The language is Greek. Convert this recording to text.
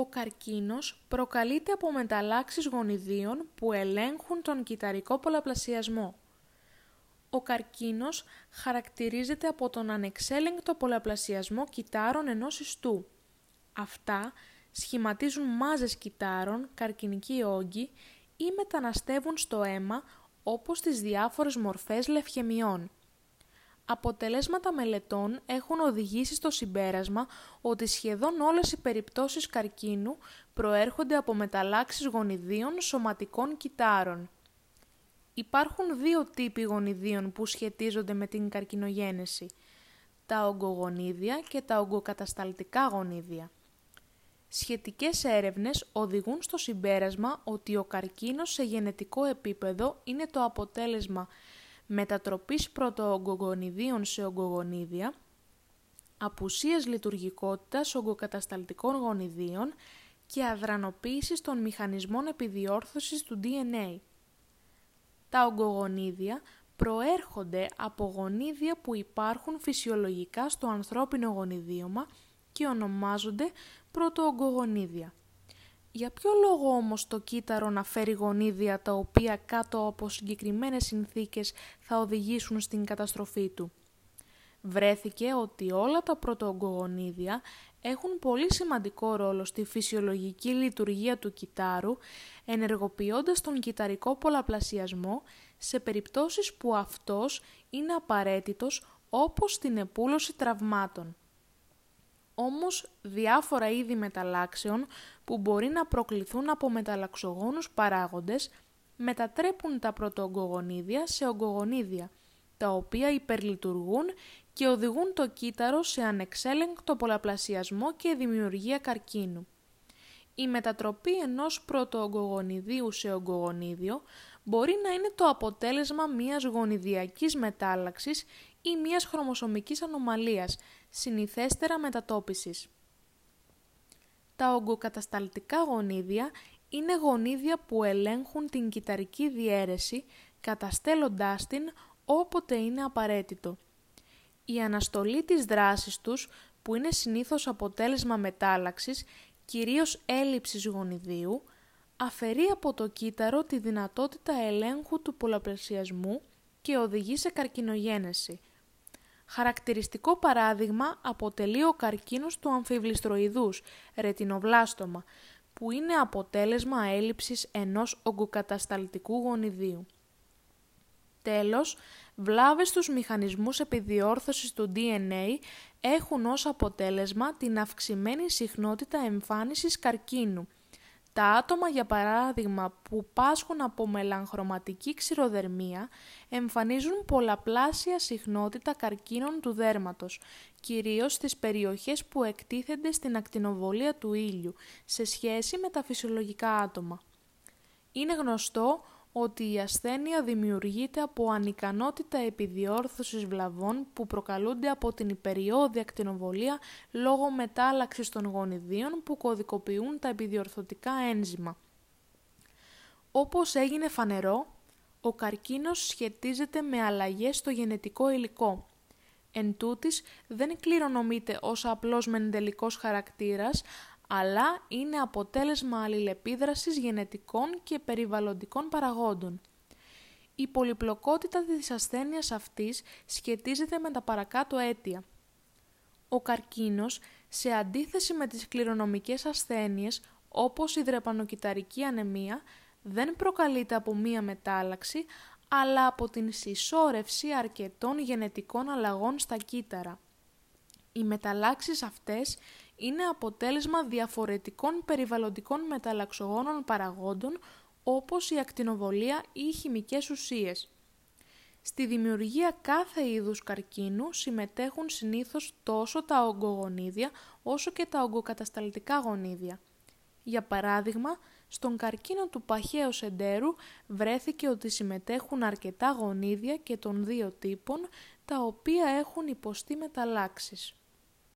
Ο καρκίνος προκαλείται από μεταλλάξεις γονιδίων που ελέγχουν τον κυταρικό πολλαπλασιασμό. Ο καρκίνος χαρακτηρίζεται από τον ανεξέλεγκτο πολλαπλασιασμό κυτάρων ενός ιστού. Αυτά σχηματίζουν μάζες κυτάρων, καρκινικοί όγκοι ή μεταναστεύουν στο αίμα όπως τις διάφορες μορφές λευχαιμιών. Αποτελέσματα μελετών έχουν οδηγήσει στο συμπέρασμα ότι σχεδόν όλες οι περιπτώσεις καρκίνου προέρχονται από μεταλλάξεις γονιδίων σωματικών κυτάρων. Υπάρχουν δύο τύποι γονιδίων που σχετίζονται με την καρκινογένεση, τα ογκογονίδια και τα ογκοκατασταλτικά γονίδια. Σχετικές έρευνες οδηγούν στο συμπέρασμα ότι ο καρκίνος σε γενετικό επίπεδο είναι το αποτέλεσμα μετατροπής πρωτοογκογονιδίων σε ογκογονίδια, απουσίας λειτουργικότητας ογκοκατασταλτικών γονιδίων και αδρανοποίησης των μηχανισμών επιδιόρθωσης του DNA. Τα ογκογονίδια προέρχονται από γονίδια που υπάρχουν φυσιολογικά στο ανθρώπινο γονιδίωμα και ονομάζονται πρωτοογκογονίδια. Για ποιο λόγο όμως το κύτταρο να φέρει γονίδια τα οποία κάτω από συγκεκριμένες συνθήκες θα οδηγήσουν στην καταστροφή του; Βρέθηκε ότι όλα τα πρωτοογκογονίδια έχουν πολύ σημαντικό ρόλο στη φυσιολογική λειτουργία του κυτάρου, ενεργοποιώντας τον κυταρικό πολλαπλασιασμό σε περιπτώσεις που αυτός είναι απαραίτητος όπως στην επούλωση τραυμάτων. Όμως διάφορα είδη μεταλλάξεων που μπορεί να προκληθούν από μεταλλαξογόνους παράγοντες μετατρέπουν τα πρωτοογκογονίδια σε ογκογονίδια, τα οποία υπερλειτουργούν και οδηγούν το κύτταρο σε ανεξέλεγκτο πολλαπλασιασμό και δημιουργία καρκίνου. Η μετατροπή ενός πρωτοογκογονιδίου σε ογκογονίδιο μπορεί να είναι το αποτέλεσμα μιας γονιδιακής μετάλλαξης ή μιας χρωμοσωμικής ανομαλίας, συνηθέστερα μετατόπισης. Τα ογκοκατασταλτικά γονίδια είναι γονίδια που ελέγχουν την κυταρική διαίρεση καταστέλλοντάς την όποτε είναι απαραίτητο. Η αναστολή της δράσης τους, που είναι συνήθως αποτέλεσμα μετάλλαξης, κυρίως έλλειψης γονιδίου, αφαιρεί από το κύτταρο τη δυνατότητα ελέγχου του πολλαπλασιασμού και οδηγεί σε καρκινογένεση. Χαρακτηριστικό παράδειγμα αποτελεί ο καρκίνος του αμφιβληστροειδούς, ρετινοβλάστομα, που είναι αποτέλεσμα έλλειψης ενός ογκοκατασταλτικού γονιδίου. Τέλος, βλάβες στους μηχανισμούς επιδιόρθωσης του DNA έχουν ως αποτέλεσμα την αυξημένη συχνότητα εμφάνισης καρκίνου, τα άτομα, για παράδειγμα, που πάσχουν από μελαγχρωματική ξηροδερμία, εμφανίζουν πολλαπλάσια συχνότητα καρκίνων του δέρματος, κυρίως στις περιοχές που εκτίθενται στην ακτινοβολία του ήλιου, σε σχέση με τα φυσιολογικά άτομα. Είναι γνωστό ότι η ασθένεια δημιουργείται από ανικανότητα επιδιόρθωσης βλαβών που προκαλούνται από την υπεριόδια ακτινοβολία λόγω μετάλλαξης των γονιδίων που κωδικοποιούν τα επιδιορθωτικά ένζημα. Όπως έγινε φανερό, ο καρκίνος σχετίζεται με αλλαγές στο γενετικό υλικό. Εν τούτης, δεν κληρονομείται ως απλός μεντελικός χαρακτήρας, αλλά είναι αποτέλεσμα αλληλεπίδρασης γενετικών και περιβαλλοντικών παραγόντων. Η πολυπλοκότητα της ασθένειας αυτής σχετίζεται με τα παρακάτω αίτια. Ο καρκίνος, σε αντίθεση με τις κληρονομικές ασθένειες όπως η δρεπανοκυταρική ανεμία, δεν προκαλείται από μία μετάλλαξη, αλλά από την συσσόρευση αρκετών γενετικών αλλαγών στα κύτταρα. Οι μεταλλάξεις αυτές είναι αποτέλεσμα διαφορετικών περιβαλλοντικών μεταλλαξογόνων παραγόντων όπως η ακτινοβολία ή οι χημικές ουσίες. Στη δημιουργία κάθε είδους καρκίνου συμμετέχουν συνήθως τόσο τα ογκογονίδια όσο και τα ογκοκατασταλτικά γονίδια. Για παράδειγμα, στον καρκίνο του παχαίου σεντέρου βρέθηκε ότι συμμετέχουν αρκετά γονίδια και των δύο τύπων, τα οποία έχουν υποστεί μεταλλάξεις.